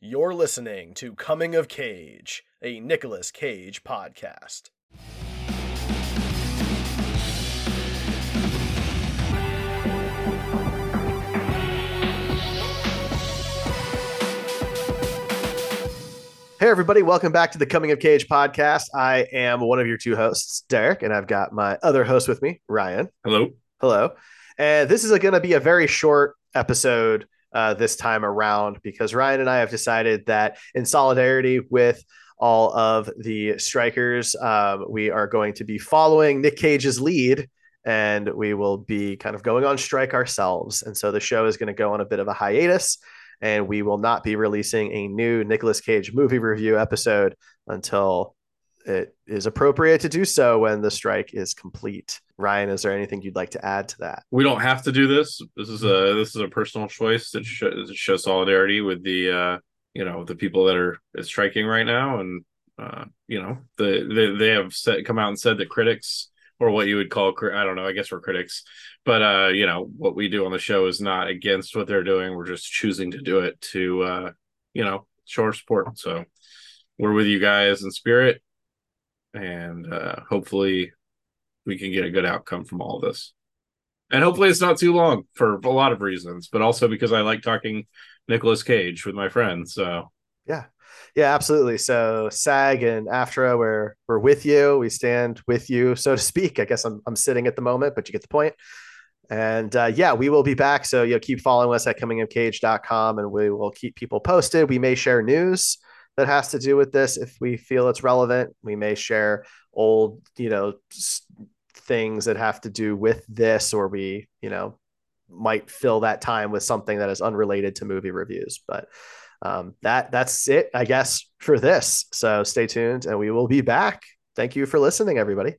You're listening to Coming of Cage, a Nicolas Cage podcast. Hey, everybody, welcome back to the Coming of Cage podcast. I am one of your two hosts, Derreck, and I've got my other host with me, Ryan. Hello. Hello. And this is going to be a very short episode uh, this time around because Ryan and I have decided that, in solidarity with all of the strikers, um, we are going to be following Nick Cage's lead and we will be kind of going on strike ourselves. And so the show is going to go on a bit of a hiatus and we will not be releasing a new Nicolas Cage movie review episode until it is appropriate to do so when the strike is complete. Ryan, is there anything you'd like to add to that? We don't have to do this. This is a this is a personal choice that shows show solidarity with the uh, you know the people that are striking right now, and uh, you know the they, they have said, come out and said that critics or what you would call I don't know. I guess we're critics, but uh, you know what we do on the show is not against what they're doing. We're just choosing to do it to uh, you know show our support. So we're with you guys in spirit, and uh, hopefully we can get a good outcome from all this. And hopefully it's not too long for a lot of reasons, but also because I like talking Nicolas Cage with my friends. So yeah, yeah, absolutely. So SAG and AFTRA, we're we're with you. We stand with you, so to speak. I guess I'm I'm sitting at the moment, but you get the point. And uh, yeah, we will be back. So you'll keep following us at comingofcage.com and we will keep people posted. We may share news that has to do with this if we feel it's relevant. We may share old, you know, things that have to do with this, or we, you know, might fill that time with something that is unrelated to movie reviews. But um, that that's it, I guess, for this. So stay tuned, and we will be back. Thank you for listening, everybody.